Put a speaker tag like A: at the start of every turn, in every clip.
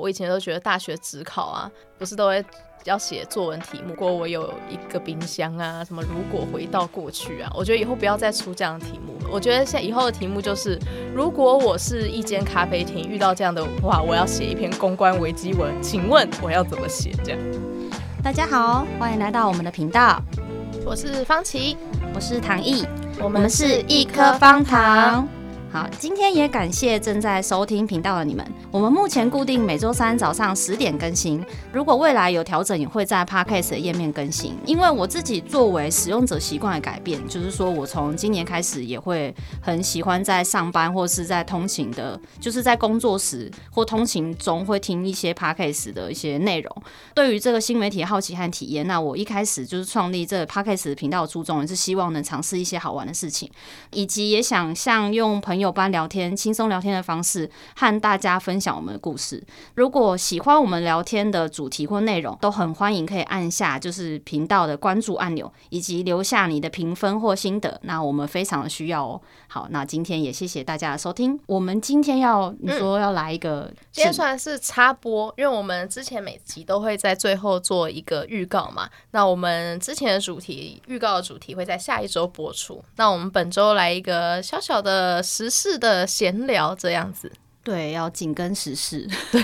A: 我以前都觉得大学只考啊，不是都会要写作文题目。如果我有一个冰箱啊，什么如果回到过去啊，我觉得以后不要再出这样的题目了。我觉得现在以后的题目就是，如果我是一间咖啡厅，遇到这样的话，我要写一篇公关危机文，请问我要怎么写？这样。
B: 大家好，欢迎来到我们的频道，
A: 我是方琦，
B: 我是唐毅，我们是一颗方糖。好，今天也感谢正在收听频道的你们。我们目前固定每周三早上十点更新，如果未来有调整，也会在 Podcast 的页面更新。因为我自己作为使用者习惯的改变，就是说我从今年开始也会很喜欢在上班或是在通勤的，就是在工作时或通勤中会听一些 Podcast 的一些内容。对于这个新媒体好奇和体验，那我一开始就是创立这个 Podcast 频道的初衷，也是希望能尝试一些好玩的事情，以及也想像用朋友。有般聊天，轻松聊天的方式和大家分享我们的故事。如果喜欢我们聊天的主题或内容，都很欢迎可以按下就是频道的关注按钮，以及留下你的评分或心得。那我们非常的需要哦。好，那今天也谢谢大家的收听。我们今天要你说要来一个，
A: 嗯、今天算是插播，因为我们之前每集都会在最后做一个预告嘛。那我们之前的主题预告的主题会在下一周播出。那我们本周来一个小小的实。是的，闲聊这样子，
B: 对，要紧跟时事，
A: 对，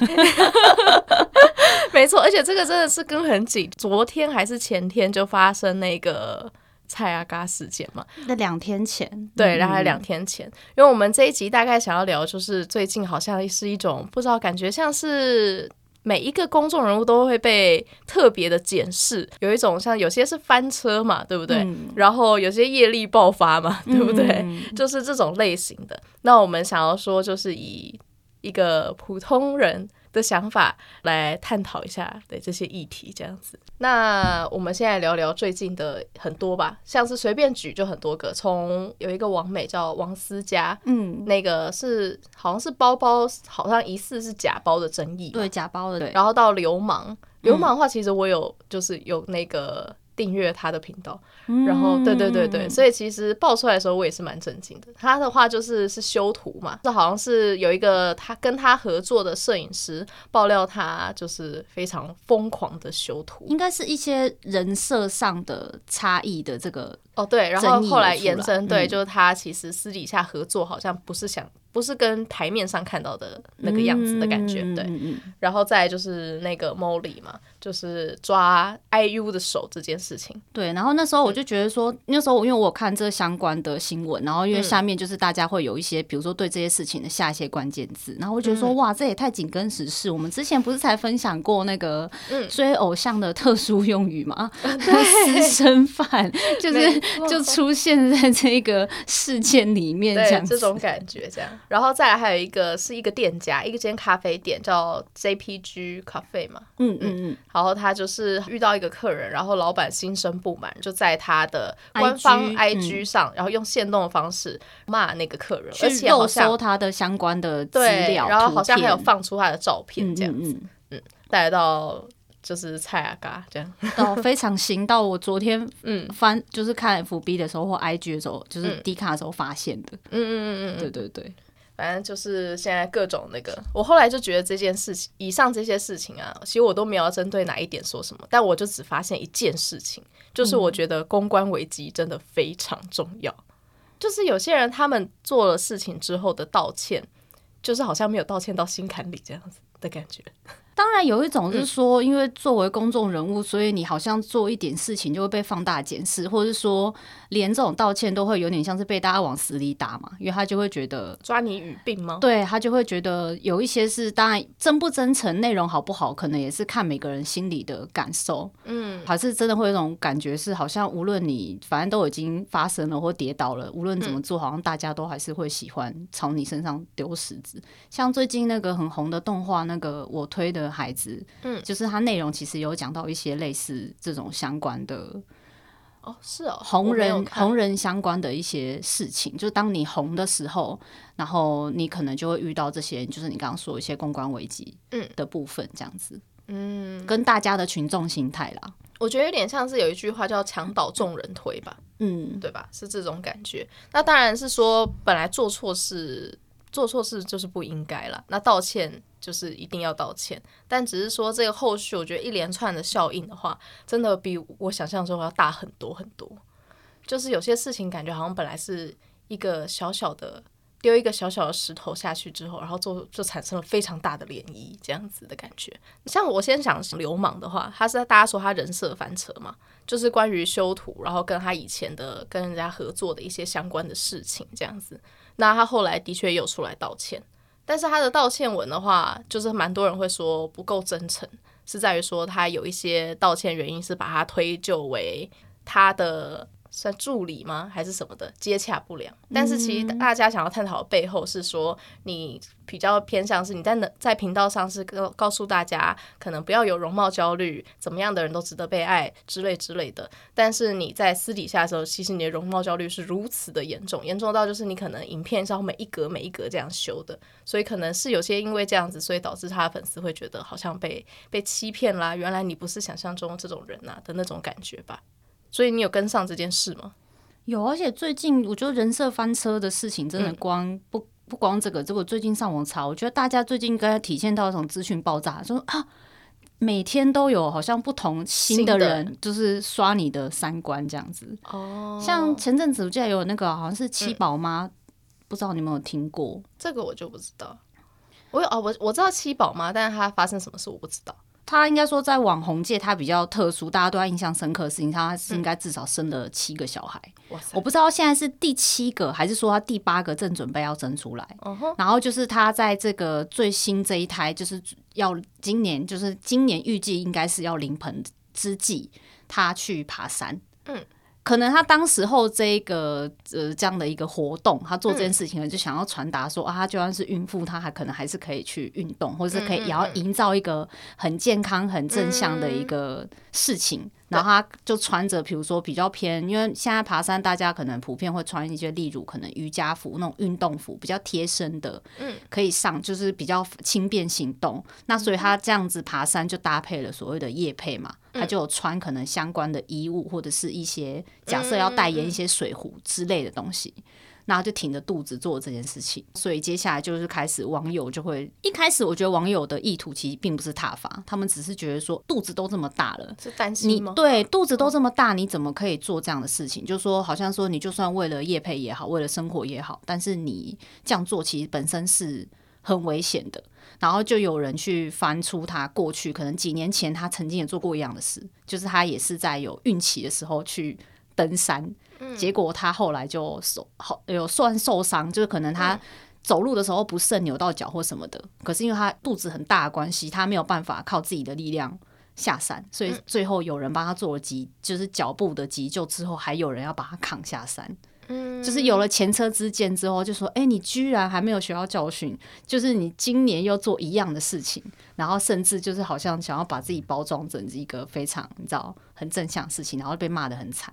A: 没错，而且这个真的是跟很紧。昨天还是前天就发生那个蔡阿嘎事件嘛？
B: 那两天前，
A: 对，然后两天前，因为我们这一集大概想要聊，就是最近好像是一种不知道，感觉像是。每一个公众人物都会被特别的检视，有一种像有些是翻车嘛，对不对？嗯、然后有些业力爆发嘛，对不对？嗯、就是这种类型的。那我们想要说，就是以一个普通人的想法来探讨一下对这些议题，这样子。那我们现在聊聊最近的很多吧，像是随便举就很多个，从有一个王美叫王思佳，嗯，那个是好像是包包，好像疑似是假包的争议，
B: 对，假包的，
A: 然后到流氓，流氓的话，其实我有就是有那个。订阅他的频道，然后对对对对，所以其实爆出来的时候我也是蛮震惊的。他的话就是是修图嘛，这好像是有一个他跟他合作的摄影师爆料他就是非常疯狂的修图，
B: 应该是一些人设上的差异的这个
A: 哦对，然后后来延伸对，就是他其实私底下合作好像不是想。不是跟台面上看到的那个样子的感觉，嗯、对。然后再就是那个 Molly 嘛，就是抓 IU 的手这件事情。
B: 对，然后那时候我就觉得说，嗯、那时候因为我看这相关的新闻，然后因为下面就是大家会有一些，比如说对这些事情的下一些关键字，然后我觉得说，嗯、哇，这也太紧跟时事。我们之前不是才分享过那个追偶像的特殊用语吗？嗯、私生饭就是就出现在这个事件里面，这样
A: 这种感觉，这样。然后再来还有一个是一个店家，一个间咖啡店叫 JPG 咖啡嘛，嗯嗯嗯，然后他就是遇到一个客人，然后老板心生不满，就在他的官方 IG 上，然后用限动的方式骂那个客人，而且
B: 肉搜他的相关的资料，
A: 然后好像还有放出他的照片这样子，嗯，带到就是蔡阿嘎这样，
B: 到非常行，到我昨天 嗯。翻就是看 FB 的时候或 IG 的时候，就是 D 卡的时候发现的，嗯嗯嗯嗯，对对对。
A: 反正就是现在各种那个，我后来就觉得这件事情，以上这些事情啊，其实我都没有针对哪一点说什么，但我就只发现一件事情，就是我觉得公关危机真的非常重要。嗯、就是有些人他们做了事情之后的道歉，就是好像没有道歉到心坎里这样子的感觉。
B: 当然有一种是说，因为作为公众人物，所以你好像做一点事情就会被放大检视，或者是说连这种道歉都会有点像是被大家往死里打嘛，因为他就会觉得
A: 抓你语病吗？
B: 对，他就会觉得有一些是当然真不真诚，内容好不好，可能也是看每个人心里的感受。嗯，还是真的会有一种感觉是，好像无论你反正都已经发生了或跌倒了，无论怎么做，好像大家都还是会喜欢朝你身上丢石子。像最近那个很红的动画，那个我推的。孩子，嗯，就是它内容其实有讲到一些类似这种相关的
A: 哦，是哦，
B: 红人红人相关的一些事情。就当你红的时候，然后你可能就会遇到这些，就是你刚刚说一些公关危机，嗯的部分，这样子，嗯，跟大家的群众心态啦，
A: 我觉得有点像是有一句话叫“墙倒众人推”吧，嗯，对吧？是这种感觉。那当然是说，本来做错事。做错事就是不应该了，那道歉就是一定要道歉。但只是说这个后续，我觉得一连串的效应的话，真的比我想象中要大很多很多。就是有些事情感觉好像本来是一个小小的。丢一个小小的石头下去之后，然后就就产生了非常大的涟漪，这样子的感觉。像我先讲流氓的话，他是大家说他人设翻车嘛，就是关于修图，然后跟他以前的跟人家合作的一些相关的事情这样子。那他后来的确有出来道歉，但是他的道歉文的话，就是蛮多人会说不够真诚，是在于说他有一些道歉原因是把他推就为他的。算助理吗？还是什么的接洽不良？但是其实大家想要探讨的背后是说，你比较偏向是你在在频道上是告告诉大家，可能不要有容貌焦虑，怎么样的人都值得被爱之类之类的。但是你在私底下的时候，其实你的容貌焦虑是如此的严重，严重到就是你可能影片上每一格每一格这样修的，所以可能是有些因为这样子，所以导致他的粉丝会觉得好像被被欺骗啦，原来你不是想象中这种人呐、啊、的那种感觉吧。所以你有跟上这件事吗？
B: 有，而且最近我觉得人设翻车的事情真的光、嗯、不不光这个，这个最近上网查，我觉得大家最近应该体现到一种资讯爆炸，说啊，每天都有好像不同新的人就是刷你的三观这样子。哦，像前阵子我记得有那个好像是七宝妈、嗯，不知道你有没有听过？
A: 这个我就不知道。我有哦，我我知道七宝妈，但是她发生什么事我不知道。
B: 他应该说在网红界，他比较特殊，大家对他印象深刻的事情，他是应该至少生了七个小孩。嗯。我不知道现在是第七个，还是说他第八个正准备要生出来。Uh-huh. 然后就是他在这个最新这一胎，就是要今年，就是今年预计应该是要临盆之际，他去爬山。嗯。可能他当时候这个呃这样的一个活动，他做这件事情呢，就想要传达说啊，他就算是孕妇，他还可能还是可以去运动，或者是可以也要营造一个很健康、很正向的一个事情。然后他就穿着，比如说比较偏，因为现在爬山大家可能普遍会穿一些，例如可能瑜伽服那种运动服，比较贴身的，嗯，可以上，就是比较轻便行动。那所以他这样子爬山就搭配了所谓的夜配嘛，他就有穿可能相关的衣物，或者是一些假设要代言一些水壶之类的东西。然后就挺着肚子做这件事情，所以接下来就是开始网友就会一开始，我觉得网友的意图其实并不是挞伐，他们只是觉得说肚子都这么大了，
A: 是担心
B: 吗？对，肚子都这么大，你怎么可以做这样的事情？就说好像说你就算为了业配也好，为了生活也好，但是你这样做其实本身是很危险的。然后就有人去翻出他过去可能几年前他曾经也做过一样的事，就是他也是在有孕期的时候去登山。结果他后来就受好有算受伤，就是可能他走路的时候不慎扭到脚或什么的。可是因为他肚子很大的关系，他没有办法靠自己的力量下山，所以最后有人帮他做了急，就是脚部的急救之后，还有人要把他扛下山。嗯，就是有了前车之鉴之后，就说：“哎，你居然还没有学到教训，就是你今年又做一样的事情，然后甚至就是好像想要把自己包装成一个非常你知道很正向的事情，然后被骂的很惨。”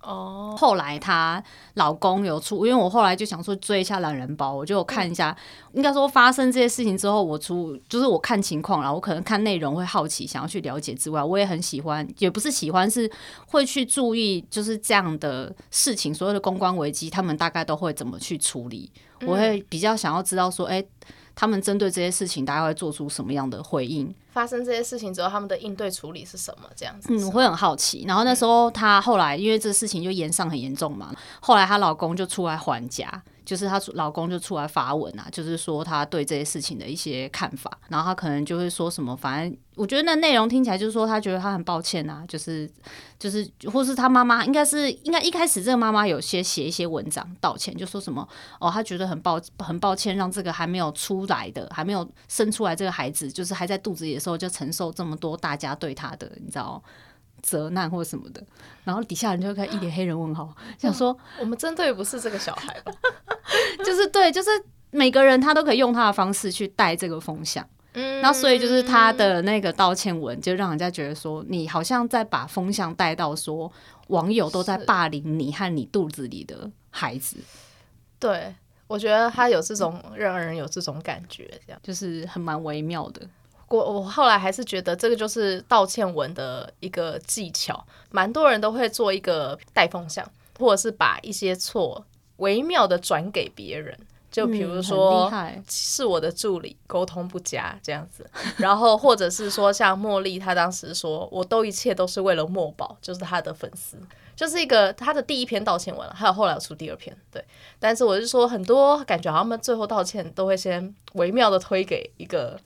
B: 哦，后来她老公有出，因为我后来就想说追一下懒人包，我就看一下，应该说发生这些事情之后，我出就是我看情况啦，我可能看内容会好奇，想要去了解之外，我也很喜欢，也不是喜欢，是会去注意，就是这样的事情，所有的公关危机，他们大概都会怎么去处理，我会比较想要知道说，哎。他们针对这些事情，大概会做出什么样的回应？
A: 发生这些事情之后，他们的应对处理是什么？这样子，
B: 嗯，我会很好奇。然后那时候，她后来因为这事情就延上很严重嘛，后来她老公就出来还价。就是她老公就出来发文啊，就是说他对这些事情的一些看法，然后他可能就会说什么，反正我觉得那内容听起来就是说他觉得他很抱歉啊，就是就是或是他妈妈应该是应该一开始这个妈妈有些写一些文章道歉，就说什么哦，他觉得很抱很抱歉，让这个还没有出来的还没有生出来这个孩子，就是还在肚子里的时候就承受这么多大家对他的你知道？责难或什么的，然后底下人就会看一脸黑人问号，想说
A: 我们针对不是这个小孩吧？
B: 就是对，就是每个人他都可以用他的方式去带这个风向，嗯，那所以就是他的那个道歉文，就让人家觉得说，你好像在把风向带到说，网友都在霸凌你和你肚子里的孩子。
A: 对，我觉得他有这种让人有这种感觉，这样
B: 就是很蛮微妙的。
A: 我我后来还是觉得这个就是道歉文的一个技巧，蛮多人都会做一个带风向，或者是把一些错微妙的转给别人，就比如说，
B: 嗯、
A: 是我的助理沟通不佳这样子，然后或者是说像茉莉，她当时说我都一切都是为了墨宝，就是她的粉丝，就是一个她的第一篇道歉文了，还有后来有出第二篇，对。但是我是说，很多感觉好像他们最后道歉都会先微妙的推给一个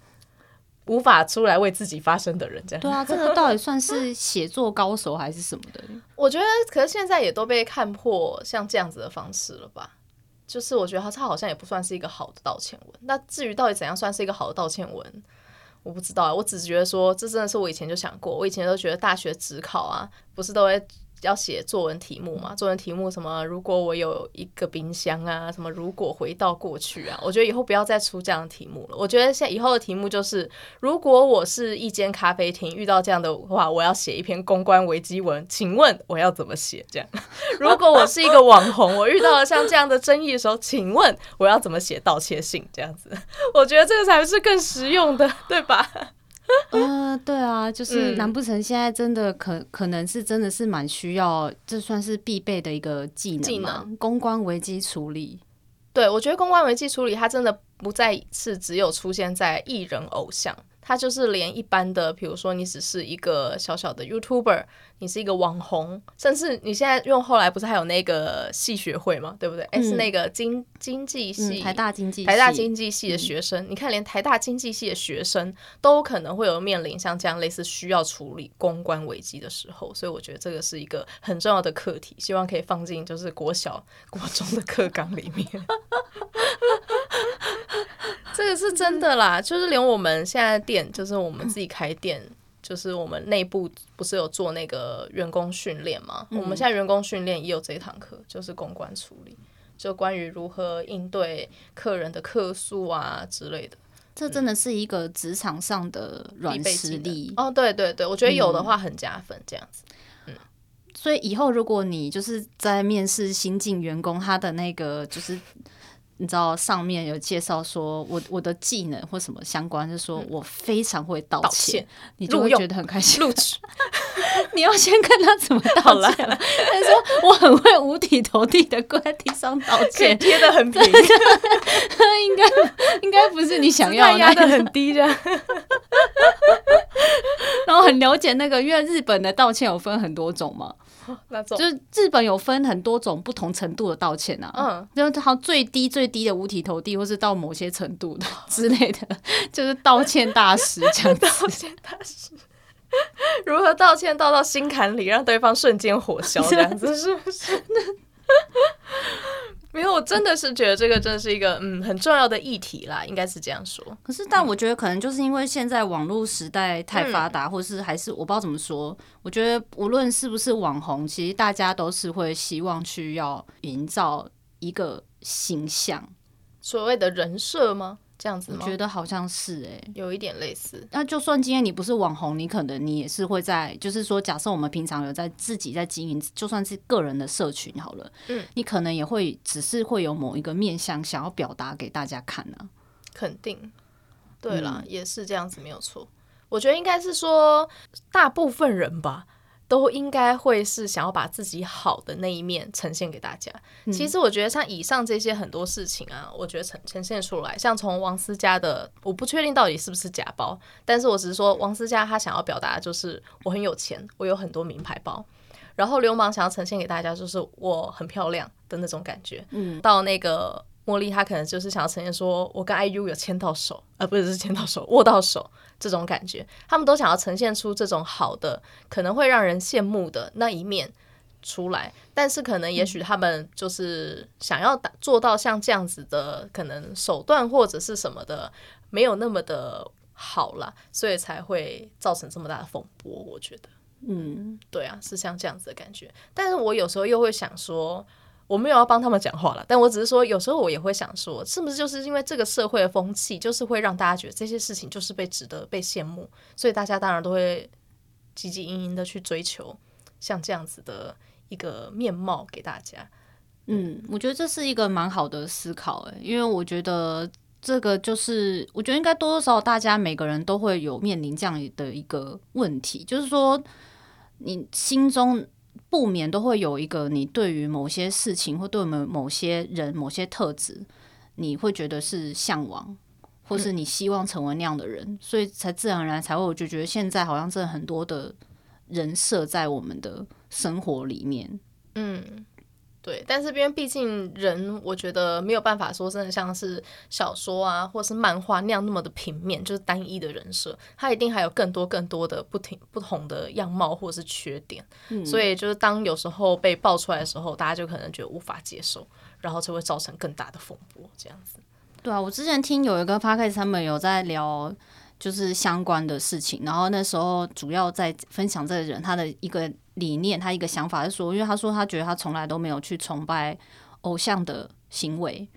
A: 无法出来为自己发声的人，这样。
B: 对啊，这个 到底算是写作高手还是什么的？
A: 我觉得，可是现在也都被看破像这样子的方式了吧？就是我觉得他他好像也不算是一个好的道歉文。那至于到底怎样算是一个好的道歉文，我不知道。我只是觉得说，这真的是我以前就想过。我以前都觉得大学指考啊，不是都会。要写作文题目嘛？作文题目什么？如果我有一个冰箱啊，什么？如果回到过去啊，我觉得以后不要再出这样的题目了。我觉得现以后的题目就是，如果我是一间咖啡厅，遇到这样的话，我要写一篇公关危机文，请问我要怎么写？这样，如果我是一个网红，我遇到了像这样的争议的时候，请问我要怎么写道歉信？这样子，我觉得这个才是更实用的，对吧？
B: 呃，对啊，就是难不成现在真的可、嗯、可能是真的是蛮需要，这算是必备的一个技能，技能公关危机处理。
A: 对，我觉得公关危机处理它真的不再是只有出现在艺人偶像。他就是连一般的，比如说你只是一个小小的 YouTuber，你是一个网红，甚至你现在用后来不是还有那个系学会嘛？对不对？哎、嗯，是那个经经济系、
B: 嗯，台大经济
A: 台大经济系的学生，嗯、你看连台大经济系的学生都可能会有面临像这样类似需要处理公关危机的时候，所以我觉得这个是一个很重要的课题，希望可以放进就是国小、国中的课纲里面。这个是真的啦，就是连我们现在店，就是我们自己开店，就是我们内部不是有做那个员工训练吗？我们现在员工训练也有这一堂课，就是公关处理，就关于如何应对客人的客诉啊之类的。
B: 这真的是一个职场上的软实力
A: 哦。对对对，我觉得有的话很加分，这样子。嗯，
B: 所以以后如果你就是在面试新进员工，他的那个就是。你知道上面有介绍说我我的技能或什么相关，就是说我非常会道歉，道歉你就会觉得很开心。录取，你要先看他怎么道歉了。他说我很会五体投地的跪在地上道歉，
A: 贴的很平，
B: 应该应该不是你想要的，
A: 压的很低的。
B: 然后很了解那个，因为日本的道歉有分很多种嘛。
A: 那种
B: 就是日本有分很多种不同程度的道歉啊，嗯，就是好最低最低的五体投地，或是到某些程度的之类的，就是道歉大师这样。
A: 道歉大师如何道歉道到心坎里，让对方瞬间火消这样子，是不是？没有，我真的是觉得这个真的是一个嗯很重要的议题啦，应该是这样说。
B: 可是，但我觉得可能就是因为现在网络时代太发达，嗯、或是还是我不知道怎么说。我觉得无论是不是网红，其实大家都是会希望去要营造一个形象，
A: 所谓的人设吗？这样子吗？
B: 我觉得好像是哎、欸，
A: 有一点类似。
B: 那就算今天你不是网红，你可能你也是会在，就是说，假设我们平常有在自己在经营，就算是个人的社群好了，嗯，你可能也会只是会有某一个面向想要表达给大家看呢、啊。
A: 肯定，对啦，嗯、也是这样子，没有错。我觉得应该是说，大部分人吧。都应该会是想要把自己好的那一面呈现给大家。嗯、其实我觉得像以上这些很多事情啊，我觉得呈呈现出来，像从王思佳的，我不确定到底是不是假包，但是我只是说王思佳他想要表达就是我很有钱，我有很多名牌包。然后流氓想要呈现给大家就是我很漂亮的那种感觉。嗯，到那个。茉莉她可能就是想要呈现说，我跟 IU 有牵到手，而、呃、不是牵到手，握到手这种感觉。他们都想要呈现出这种好的，可能会让人羡慕的那一面出来。但是可能也许他们就是想要打做到像这样子的，可能手段或者是什么的没有那么的好啦，所以才会造成这么大的风波。我觉得，嗯，对啊，是像这样子的感觉。但是我有时候又会想说。我没有要帮他们讲话了，但我只是说，有时候我也会想说，是不是就是因为这个社会的风气，就是会让大家觉得这些事情就是被值得被羡慕，所以大家当然都会汲汲营营的去追求像这样子的一个面貌给大家。
B: 嗯，我觉得这是一个蛮好的思考，诶，因为我觉得这个就是，我觉得应该多多少少大家每个人都会有面临这样的一个问题，就是说你心中。不免都会有一个你对于某些事情或对我们某些人某些特质，你会觉得是向往，或是你希望成为那样的人，嗯、所以才自然而然才会，我就觉得现在好像真的很多的人设在我们的生活里面，
A: 嗯。对，但是因为毕竟人，我觉得没有办法说真的像是小说啊，或是漫画那样那么的平面，就是单一的人设，他一定还有更多更多的不停不同的样貌或是缺点，嗯、所以就是当有时候被爆出来的时候，大家就可能觉得无法接受，然后就会造成更大的风波这样子。
B: 对啊，我之前听有一个 podcast 他们有在聊。就是相关的事情，然后那时候主要在分享这个人他的一个理念，他一个想法是说，因为他说他觉得他从来都没有去崇拜偶像的行为，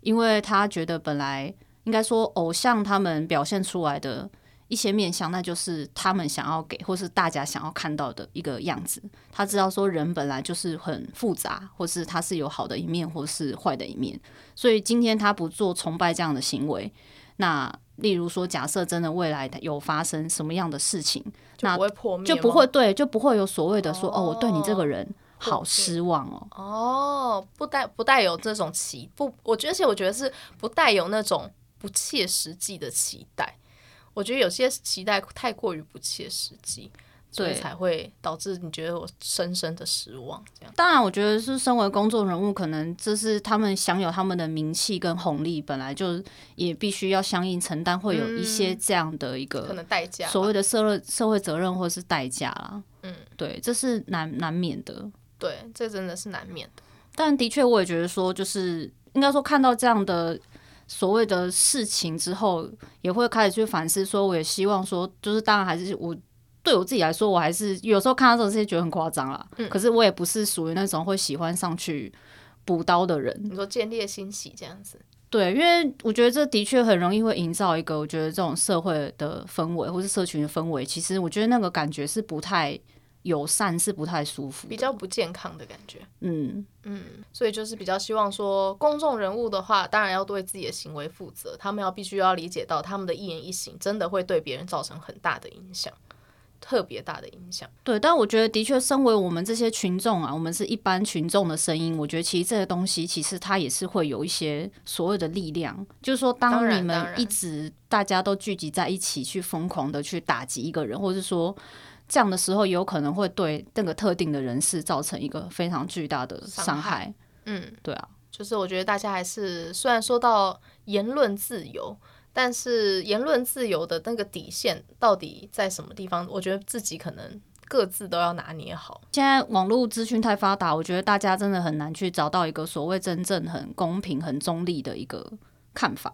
B: 因为他觉得本来应该说偶像他们表现出来的一些面相，那就是他们想要给或是大家想要看到的一个样子。他知道说人本来就是很复杂，或是他是有好的一面，或是坏的一面，所以今天他不做崇拜这样的行为，那。例如说，假设真的未来有发生什么样的事情，那就不会对，就不会有所谓的说哦，哦，我对你这个人好失望哦。
A: 哦，不带不带有这种期不，我觉得，而且我觉得是不带有那种不切实际的期待。我觉得有些期待太过于不切实际。所以才会导致你觉得我深深的失望。这样，
B: 当然，我觉得是身为公众人物，可能这是他们享有他们的名气跟红利，本来就也必须要相应承担，会有一些这样的一个可能代价，所谓的社会社会责任或是代价啦。嗯，对，这是难难免的。
A: 对，这真的是难免的。
B: 但的确，我也觉得说，就是应该说看到这样的所谓的事情之后，也会开始去反思。说，我也希望说，就是当然还是我。对我自己来说，我还是有时候看到这种事情觉得很夸张啦。嗯，可是我也不是属于那种会喜欢上去补刀的人。
A: 你说见猎心喜这样子？
B: 对，因为我觉得这的确很容易会营造一个我觉得这种社会的氛围，或是社群的氛围。其实我觉得那个感觉是不太友善，是不太舒服，
A: 比较不健康的感觉。
B: 嗯
A: 嗯，所以就是比较希望说，公众人物的话，当然要对自己的行为负责，他们要必须要理解到，他们的一言一行真的会对别人造成很大的影响。特别大的影响，
B: 对，但我觉得的确，身为我们这些群众啊，我们是一般群众的声音。我觉得其实这个东西，其实它也是会有一些所谓的力量，就是说，当你们一直大家都聚集在一起去疯狂的去打击一个人，或者是说这样的时候，有可能会对那个特定的人士造成一个非常巨大的伤害。
A: 嗯，
B: 对啊，
A: 就是我觉得大家还是虽然说到言论自由。但是言论自由的那个底线到底在什么地方？我觉得自己可能各自都要拿捏好。
B: 现在网络资讯太发达，我觉得大家真的很难去找到一个所谓真正很公平、很中立的一个看法。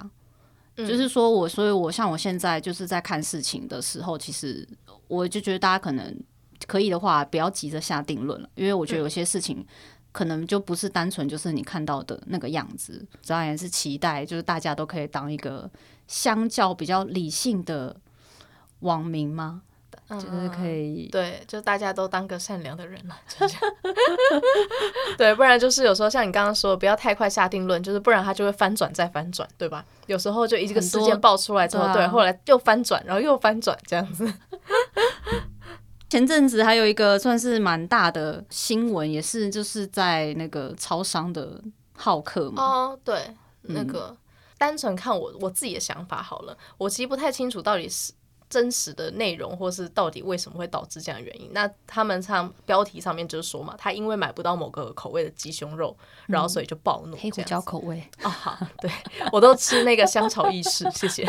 B: 嗯、就是说我，所以我像我现在就是在看事情的时候，其实我就觉得大家可能可以的话，不要急着下定论了，因为我觉得有些事情可能就不是单纯就是你看到的那个样子。当然也是期待，就是大家都可以当一个。相较比较理性的网民吗？嗯、就是可以
A: 对，就大家都当个善良的人了，就这样 对，不然就是有时候像你刚刚说，不要太快下定论，就是不然他就会翻转再翻转，对吧？有时候就一个事件爆出来之后，对，后来又翻转，然后又翻转这样子。
B: 前阵子还有一个算是蛮大的新闻，也是就是在那个超商的好客嘛。
A: 哦，对，那个。嗯单纯看我我自己的想法好了，我其实不太清楚到底是真实的内容，或是到底为什么会导致这样的原因。那他们上标题上面就是说嘛，他因为买不到某个口味的鸡胸肉，嗯、然后所以就暴怒。
B: 黑胡椒口味
A: 哦，好，对我都吃那个香草意式，谢谢。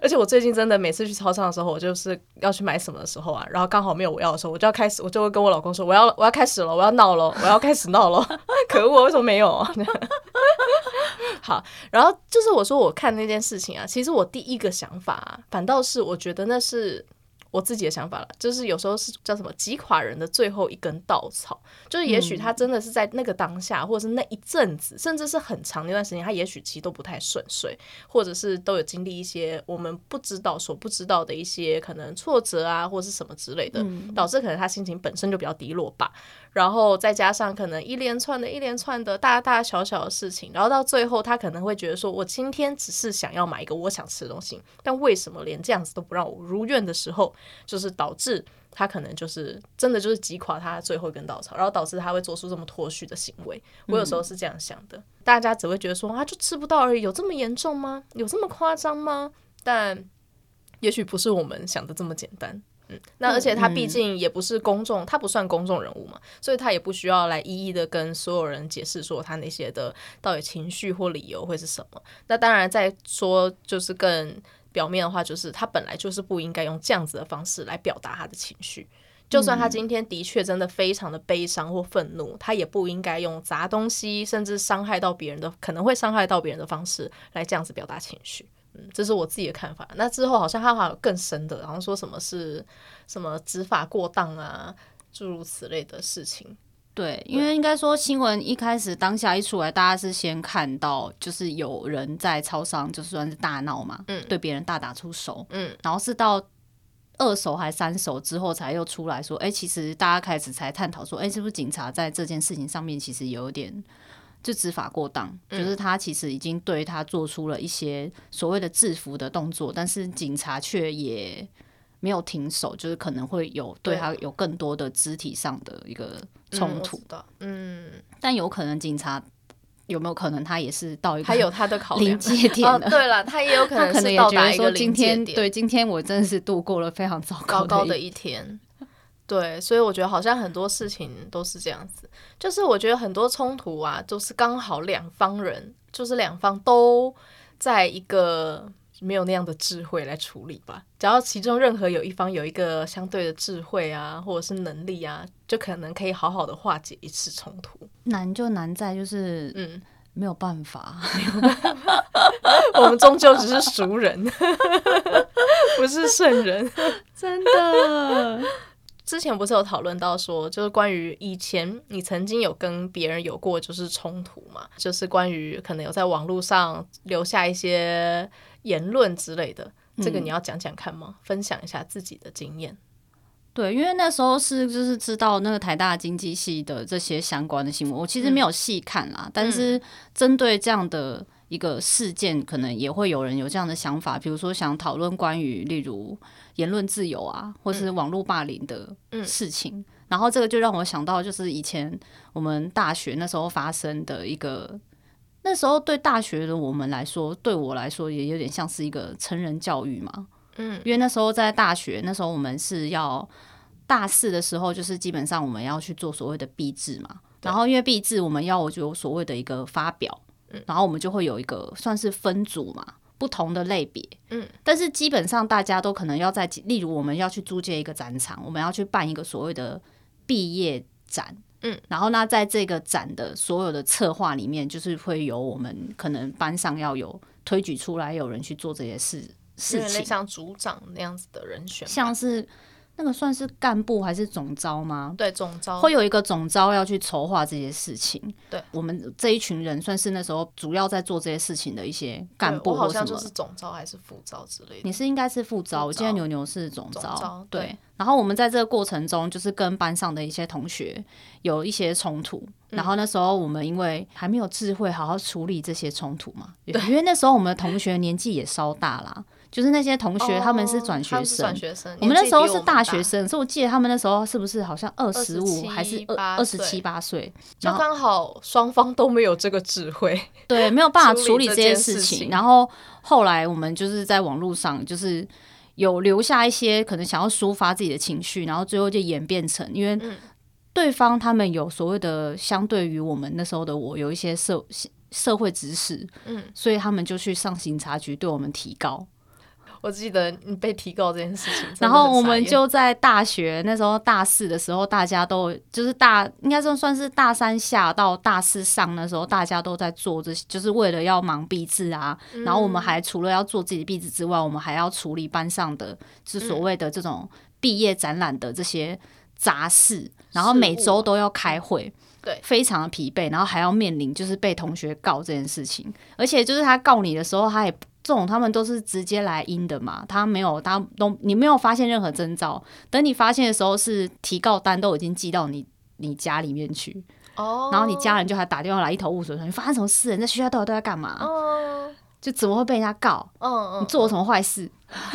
A: 而且我最近真的每次去操场的时候，我就是要去买什么的时候啊，然后刚好没有我要的时候，我就要开始，我就会跟我老公说，我要我要开始了，我要闹了，我要开始闹了，可恶，为什么没有啊？好，然后就是我说我看那件事情啊，其实我第一个想法，反倒是我觉得那是。我自己的想法了，就是有时候是叫什么击垮人的最后一根稻草，就是也许他真的是在那个当下，或者是那一阵子，甚至是很长的一段时间，他也许其实都不太顺遂，或者是都有经历一些我们不知道、所不知道的一些可能挫折啊，或者是什么之类的，导致可能他心情本身就比较低落吧。然后再加上可能一连串的一连串的大大小小的事情，然后到最后他可能会觉得说，我今天只是想要买一个我想吃的东西，但为什么连这样子都不让我如愿的时候？就是导致他可能就是真的就是击垮他最后一根稻草，然后导致他会做出这么脱序的行为。我有时候是这样想的，嗯、大家只会觉得说啊，就吃不到而已，有这么严重吗？有这么夸张吗？但也许不是我们想的这么简单。嗯，那而且他毕竟也不是公众，嗯、他不算公众人物嘛，所以他也不需要来一一的跟所有人解释说他那些的到底情绪或理由会是什么。那当然，在说就是更表面的话，就是他本来就是不应该用这样子的方式来表达他的情绪。就算他今天的确真的非常的悲伤或愤怒，他也不应该用砸东西甚至伤害到别人的，可能会伤害到别人的方式来这样子表达情绪。嗯这是我自己的看法。那之后好像他还有更深的，好像说什么是什么执法过当啊，诸如此类的事情。
B: 对，因为应该说新闻一开始当下一出来，大家是先看到就是有人在超商就算是大闹嘛，嗯，对别人大打出手，嗯，然后是到二手还三手之后才又出来说，哎，其实大家开始才探讨说，哎，是不是警察在这件事情上面其实有点。就执法过当，就是他其实已经对他做出了一些所谓的制服的动作，但是警察却也没有停手，就是可能会有对他有更多的肢体上的一个冲突的。嗯，但有可能警察有没有可能他也是到一个他
A: 有他的考虑临
B: 界点
A: 哦，对了，他也有可能
B: 可能也觉得说今天对今天我真的是度过了非常糟糕
A: 糕的一天。对，所以我觉得好像很多事情都是这样子，就是我觉得很多冲突啊，都是刚好两方人，就是两方都在一个没有那样的智慧来处理吧。只要其中任何有一方有一个相对的智慧啊，或者是能力啊，就可能可以好好的化解一次冲突。
B: 难就难在就是，嗯，没有办法，
A: 我们终究只是熟人，不是圣人，
B: 真的。
A: 之前不是有讨论到说，就是关于以前你曾经有跟别人有过就是冲突嘛，就是关于可能有在网络上留下一些言论之类的，这个你要讲讲看吗？嗯、分享一下自己的经验。
B: 对，因为那时候是就是知道那个台大经济系的这些相关的新闻，我其实没有细看啦，嗯、但是针对这样的。一个事件，可能也会有人有这样的想法，比如说想讨论关于例如言论自由啊，或是网络霸凌的事情。然后这个就让我想到，就是以前我们大学那时候发生的一个，那时候对大学的我们来说，对我来说也有点像是一个成人教育嘛。嗯，因为那时候在大学，那时候我们是要大四的时候，就是基本上我们要去做所谓的毕制嘛。然后因为毕制，我们要有所谓的一个发表。然后我们就会有一个算是分组嘛，不同的类别。嗯，但是基本上大家都可能要在，例如我们要去租借一个展场，我们要去办一个所谓的毕业展。嗯，然后那，在这个展的所有的策划里面，就是会有我们可能班上要有推举出来有人去做这些事事情，
A: 像组长那样子的人选，
B: 像是。那个算是干部还是总招吗？
A: 对，总招
B: 会有一个总招要去筹划这些事情。
A: 对，
B: 我们这一群人算是那时候主要在做这些事情的一些干部。
A: 我好像就是总招还是副招之类的。
B: 你是应该是副招，我记得牛牛是总招。对，然后我们在这个过程中，就是跟班上的一些同学有一些冲突。然后那时候我们因为还没有智慧好好处理这些冲突嘛，对，因为那时候我们的同学年纪也稍大啦。就是那些同学，他们是转学生，我们那时候是大学生，所以我记得他们那时候是不是好像二十五还是二二十七八岁？
A: 就刚好双方都没有这个智慧，
B: 对，没有办法处理这些事情。然后后来我们就是在网络上，就是有留下一些可能想要抒发自己的情绪，然后最后就演变成，因为对方他们有所谓的相对于我们那时候的我有一些社社会知识，嗯，所以他们就去上警察局对我们提告。
A: 我记得你被提告这件事情，
B: 然后我们就在大学那时候大四的时候，大家都就是大应该算算是大三下到大四上的时候，大家都在做这些，就是为了要忙毕制啊。嗯、然后我们还除了要做自己的毕制之外，我们还要处理班上的，就是所谓的这种毕业展览的这些杂事，嗯、然后每周都要开会，
A: 对，
B: 非常的疲惫，然后还要面临就是被同学告这件事情，而且就是他告你的时候，他也。这种他们都是直接来阴的嘛，他没有，他都你没有发现任何征兆，等你发现的时候，是提告单都已经寄到你你家里面去，oh. 然后你家人就还打电话来一头雾水，说你发生什么事？你在学校到底都在干嘛？Oh. 就怎么会被人家告？嗯，你做了什么坏事？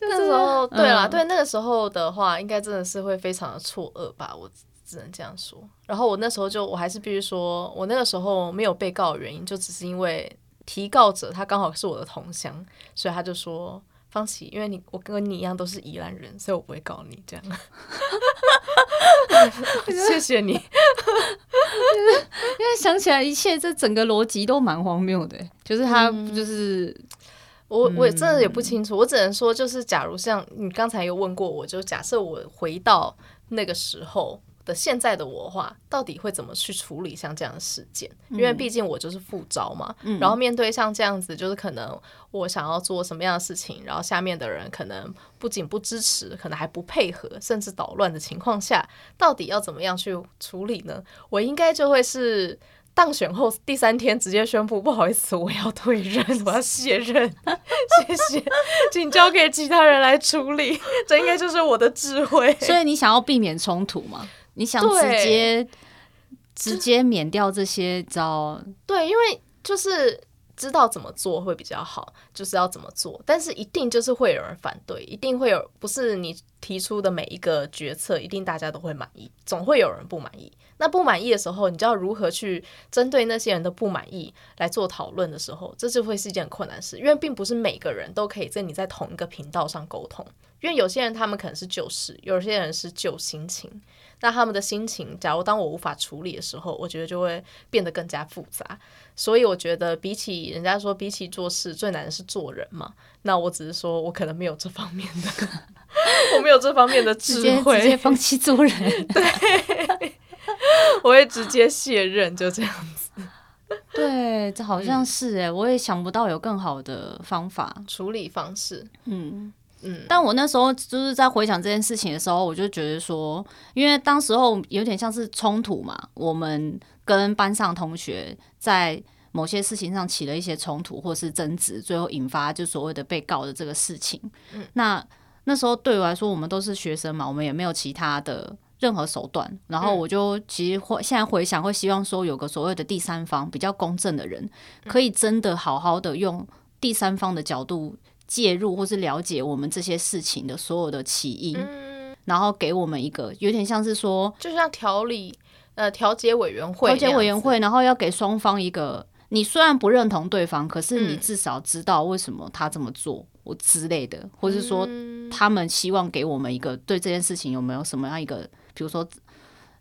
A: 那时候，对啦，对那个时候的话，应该真的是会非常的错愕吧，我只能这样说。然后我那时候就，我还是必须说，我那个时候没有被告的原因，就只是因为提告者他刚好是我的同乡，所以他就说。方琦，因为你我跟你一样都是宜兰人，所以我不会告你这样。谢谢你，因
B: 为想起来一切这整个逻辑都蛮荒谬的，就是他就是、嗯、
A: 我我真的也不清楚，我只能说就是假如像你刚才有问过我，就假设我回到那个时候。的现在的我的话，到底会怎么去处理像这样的事件？因为毕竟我就是副招嘛，嗯、然后面对像这样子，就是可能我想要做什么样的事情，然后下面的人可能不仅不支持，可能还不配合，甚至捣乱的情况下，到底要怎么样去处理呢？我应该就会是当选后第三天直接宣布，不好意思，我要退任，我要卸任，谢谢，请交给其他人来处理。这应该就是我的智慧。
B: 所以你想要避免冲突吗？你想直接直接免掉这些招？
A: 对，因为就是知道怎么做会比较好，就是要怎么做，但是一定就是会有人反对，一定会有，不是你提出的每一个决策，一定大家都会满意，总会有人不满意。那不满意的时候，你就要如何去针对那些人的不满意来做讨论的时候，这就会是一件困难事，因为并不是每个人都可以跟你在同一个频道上沟通，因为有些人他们可能是旧事，有些人是旧心情。那他们的心情，假如当我无法处理的时候，我觉得就会变得更加复杂。所以我觉得，比起人家说，比起做事最难的是做人嘛。那我只是说我可能没有这方面的，我没有这方面的智慧，
B: 直接放弃做人。
A: 对，我会直接卸任，就这样子。
B: 对，这好像是哎、欸，我也想不到有更好的方法
A: 处理方式。嗯。
B: 嗯，但我那时候就是在回想这件事情的时候，我就觉得说，因为当时候有点像是冲突嘛，我们跟班上同学在某些事情上起了一些冲突或是争执，最后引发就所谓的被告的这个事情。嗯，那那时候对我来说，我们都是学生嘛，我们也没有其他的任何手段。然后我就其实会现在回想，会希望说有个所谓的第三方比较公正的人，可以真的好好的用第三方的角度。介入或是了解我们这些事情的所有的起因，嗯、然后给我们一个有点像是说，
A: 就像调理呃调解委员会，
B: 调解委员会，然后要给双方一个，你虽然不认同对方，可是你至少知道为什么他这么做，我之类的，或是说他们希望给我们一个对这件事情有没有什么样一个，比如说。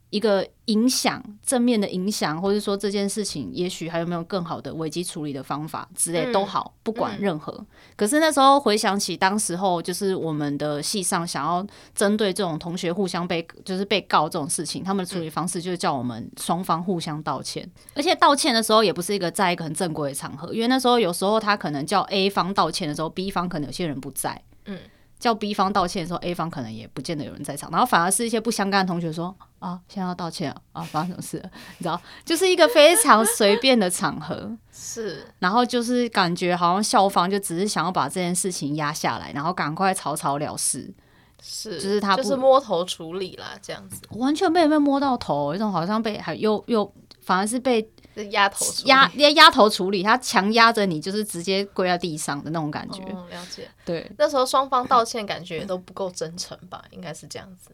B: 一个影响正面的影响，或者说这件事情，也许还有没有更好的危机处理的方法之类都好，不管任何。可是那时候回想起当时候，就是我们的系上想要针对这种同学互相被就是被告这种事情，他们的处理方式就是叫我们双方互相道歉，而且道歉的时候也不是一个在一个很正规的场合，因为那时候有时候他可能叫 A 方道歉的时候，B 方可能有些人不在，嗯。叫 B 方道歉的时候，A 方可能也不见得有人在场，然后反而是一些不相干的同学说：“啊，现在要道歉啊，啊，发生什么事了？”你知道，就是一个非常随便的场合，
A: 是，
B: 然后就是感觉好像校方就只是想要把这件事情压下来，然后赶快草草了事，
A: 是，
B: 就是他
A: 就是摸头处理啦，这样子，
B: 完全没有被摸到头，一种好像被还又又反而是被。
A: 压头
B: 压压压头处理，他强压着你，就是直接跪在地上的那种感觉。
A: 哦，了解。
B: 对，
A: 那时候双方道歉，感觉也都不够真诚吧？应该是这样子。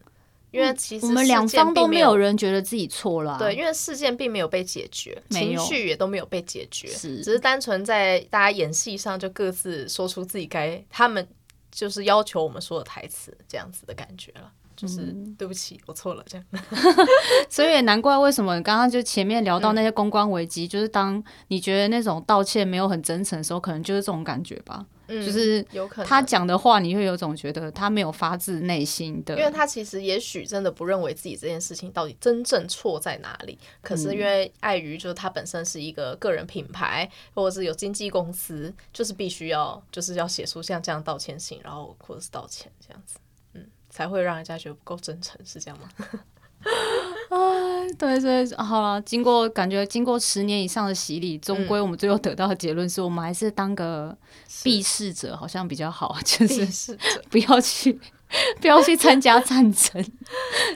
A: 因为其实
B: 我们两方都没有人觉得自己错了。
A: 对，因为事件并没有被解决，情绪也都没有被解决，
B: 是
A: 只是单纯在大家演戏上就各自说出自己该他们就是要求我们说的台词这样子的感觉了。就是对不起，我错了，这样。
B: 所以也难怪为什么刚刚就前面聊到那些公关危机，嗯、就是当你觉得那种道歉没有很真诚的时候，可能就是这种感觉吧。嗯，就是有可能他讲的话，你会有种觉得他没有发自内心的，
A: 因为他其实也许真的不认为自己这件事情到底真正错在哪里。可是因为碍于就是他本身是一个个人品牌，或者是有经纪公司，就是必须要就是要写出像这样道歉信，然后或者是道歉这样子。才会让人家觉得不够真诚，是这样吗？
B: 哎，对对，好了，经过感觉经过十年以上的洗礼，终归我们最后得到的结论是我们还是当个避世者好像比较好，就是 不要去不要去参加战争，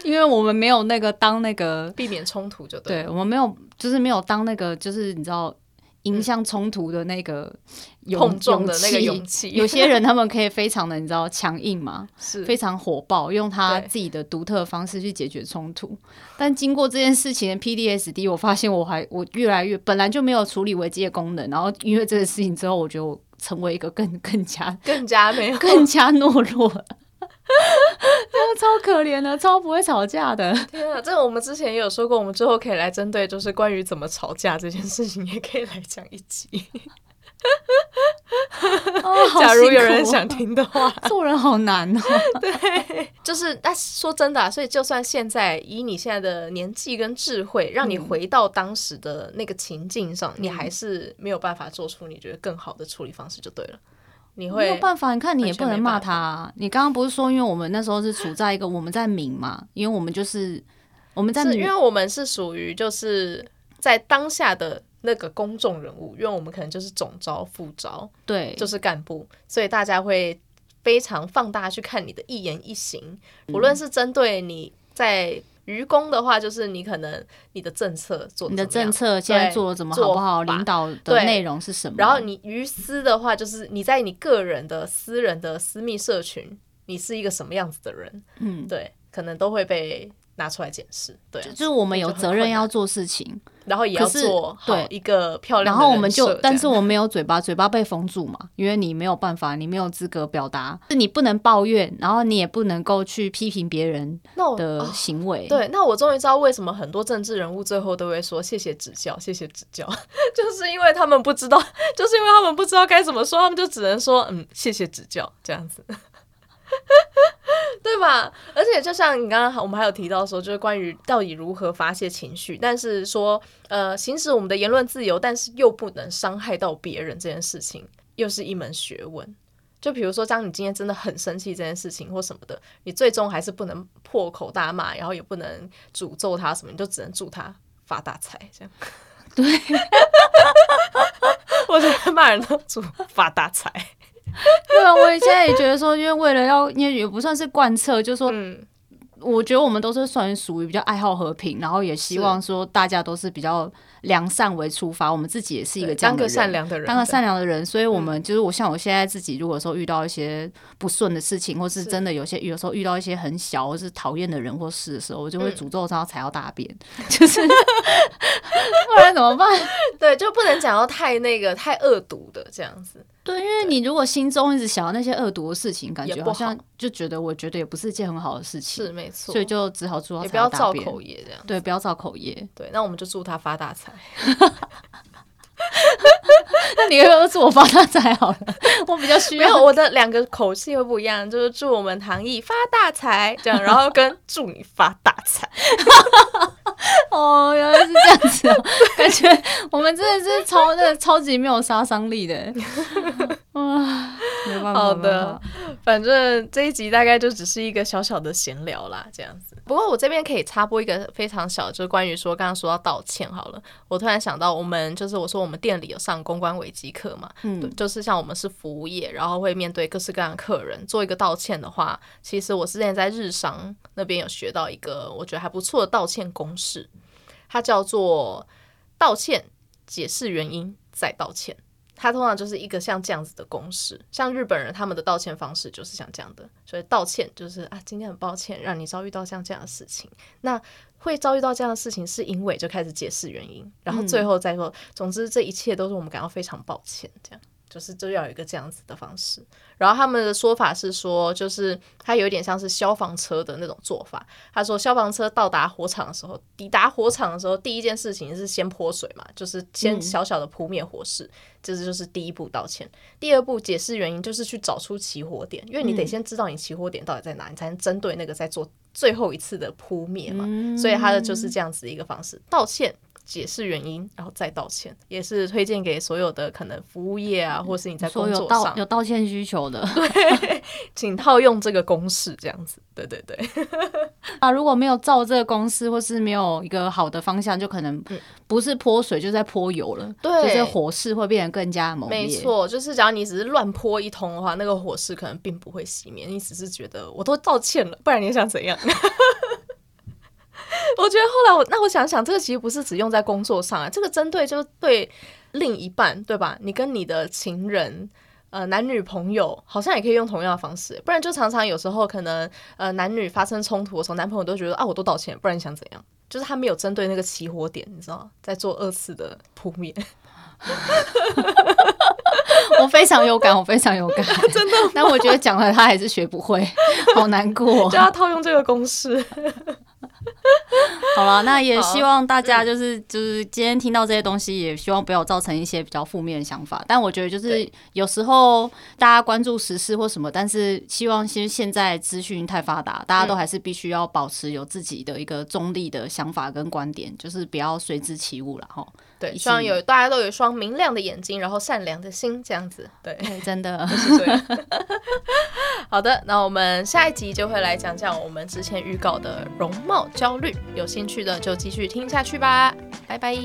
B: 因为我们没有那个当那个
A: 避免冲突就对，
B: 对我们没有就是没有当那个就是你知道。迎向冲突的那个
A: 碰撞的那个勇气。
B: 有些人他们可以非常的你知道强硬嘛，
A: 是
B: 非常火爆，用他自己的独特的方式去解决冲突。但经过这件事情的 PDSD，我发现我还我越来越本来就没有处理危机的功能，然后因为这个事情之后，我觉得我成为一个更更加
A: 更加没有
B: 更加懦弱了。超可怜的，超不会吵架的。
A: 天啊，这个我们之前也有说过，我们之后可以来针对，就是关于怎么吵架这件事情，也可以来讲一集。
B: 哦，
A: 假如有人想听的话，
B: 做人好难哦。
A: 对，就是，但说真的啊，所以就算现在以你现在的年纪跟智慧，让你回到当时的那个情境上，嗯，你还是没有办法做出你觉得更好的处理方式，就对了。你会
B: 没有办法，你看你也不能骂他啊。你刚刚不是说，因为我们那时候是处在一个我们在明嘛，因为我们就是我们在明，
A: 因为我们是属于就是在当下的那个公众人物，因为我们可能就是总招、副招，
B: 对，
A: 就是干部，所以大家会非常放大去看你的一言一行，无论是针对你在。于公的话，就是你可能你的政策做，
B: 你的政策现在做的怎么好不好？领导的内容是什么？
A: 然后你于私的话，就是你在你个人的私人的私密社群，你是一个什么样子的人？嗯，对，可能都会被拿出来检视。对，
B: 就是我们有责任要做事情。
A: 然后也要做好一个漂亮的。
B: 然后我们就，但是我没有嘴巴，嘴巴被封住嘛，因为你没有办法，你没有资格表达，是你不能抱怨，然后你也不能够去批评别人的行为。
A: 对，那我终于知道为什么很多政治人物最后都会说谢谢指教，谢谢指教，就是因为他们不知道，就是因为他们不知道该怎么说，他们就只能说嗯，谢谢指教这样子。对吧？而且就像你刚刚我们还有提到说，就是关于到底如何发泄情绪，但是说呃，行使我们的言论自由，但是又不能伤害到别人这件事情，又是一门学问。就比如说，当你今天真的很生气这件事情或什么的，你最终还是不能破口大骂，然后也不能诅咒他什么，你就只能祝他发大财这样。
B: 对，
A: 我觉得骂人都祝发大财。
B: 对啊，我现在也觉得说，因为为了要，因为也不算是贯彻，就是说，嗯，我觉得我们都是算属于比较爱好和平，然后也希望说大家都是比较。良善为出发，我们自己也是一个这样的人，当个善良的人，当个善良的人。所以，我们就是我，像我现在自己，如果说遇到一些不顺的事情，或是真的有些有时候遇到一些很小或是讨厌的人或事的时候，我就会诅咒他踩到大便，嗯、就是不然怎么办？
A: 对，就不能讲到太那个太恶毒的这样子。
B: 对，因为你如果心中一直想要那些恶毒的事情，感觉好像就觉得我觉得也不是一件很好的事情，
A: 是没错。
B: 所以就只好祝他
A: 不要造口业这样。
B: 对，不要造口业。
A: 对，那我们就祝他发大财。
B: 那你要不要祝我发大财好了？我比较需要。
A: 没有，我的两个口气会不一样，就是祝我们唐毅发大财这样，然后跟祝你发大财。
B: 哦，原来是这样子哦，感觉我们真的是超那个超级没有杀伤力的。哇，没办法。
A: 好的，反正这一集大概就只是一个小小的闲聊啦，这样子。不过我这边可以插播一个非常小，就是关于说刚刚说到道歉好了，我突然想到，我们就是我说我们店里有上公关危机课嘛，嗯，就是像我们是服务业，然后会面对各式各样的客人，做一个道歉的话，其实我之前在日商那边有学到一个我觉得还不错的道歉公式，它叫做道歉、解释原因、再道歉。它通常就是一个像这样子的公式，像日本人他们的道歉方式就是像这样的，所以道歉就是啊，今天很抱歉让你遭遇到像这样的事情，那会遭遇到这样的事情是因为就开始解释原因，然后最后再说，总之这一切都是我们感到非常抱歉这样。就是就要有一个这样子的方式，然后他们的说法是说，就是它有点像是消防车的那种做法。他说，消防车到达火场的时候，抵达火场的时候，第一件事情是先泼水嘛，就是先小小的扑灭火势，这、嗯、就是第一步道歉。第二步解释原因，就是去找出起火点，因为你得先知道你起火点到底在哪，你才能针对那个再做最后一次的扑灭嘛。嗯、所以他的就是这样子的一个方式，道歉。解释原因，然后再道歉，也是推荐给所有的可能服务业啊，或是你在工作上有道，
B: 有道歉需求的，
A: 对，请套用这个公式，这样子，对对对。
B: 啊，如果没有照这个公式，或是没有一个好的方向，就可能不是泼水，就在泼油了。对，就是火势会变得更加猛烈。
A: 没错，就是假如你只是乱泼一通的话，那个火势可能并不会熄灭。你只是觉得我都道歉了，不然你想怎样？我 我觉得后来我那我想想，这个其实不是只用在工作上啊，这个针对就是对另一半，对吧？你跟你的情人。呃，男女朋友好像也可以用同样的方式，不然就常常有时候可能呃男女发生冲突的时候，男朋友都觉得啊，我都道歉，不然你想怎样？就是他没有针对那个起火点，你知道，在做二次的扑灭。
B: 我非常有感，我非常有感，
A: 真的。
B: 但我觉得讲了他还是学不会，好难过。
A: 就要套用这个公式。
B: 好了，那也希望大家就是就是今天听到这些东西，也希望不要造成一些比较负面的想法。但我觉得就是有时候大家关注时事或什么，但是希望其实现在资讯太发达，大家都还是必须要保持有自己的一个中立的想法跟观点，就是不要随之起舞了哈。
A: 对，希望有大家都有一双明亮的眼睛，然后善良的心，这样子。对，
B: 真的。
A: 好的，那我们下一集就会来讲讲我们之前预告的容貌焦虑，有兴趣的就继续听下去吧，拜拜。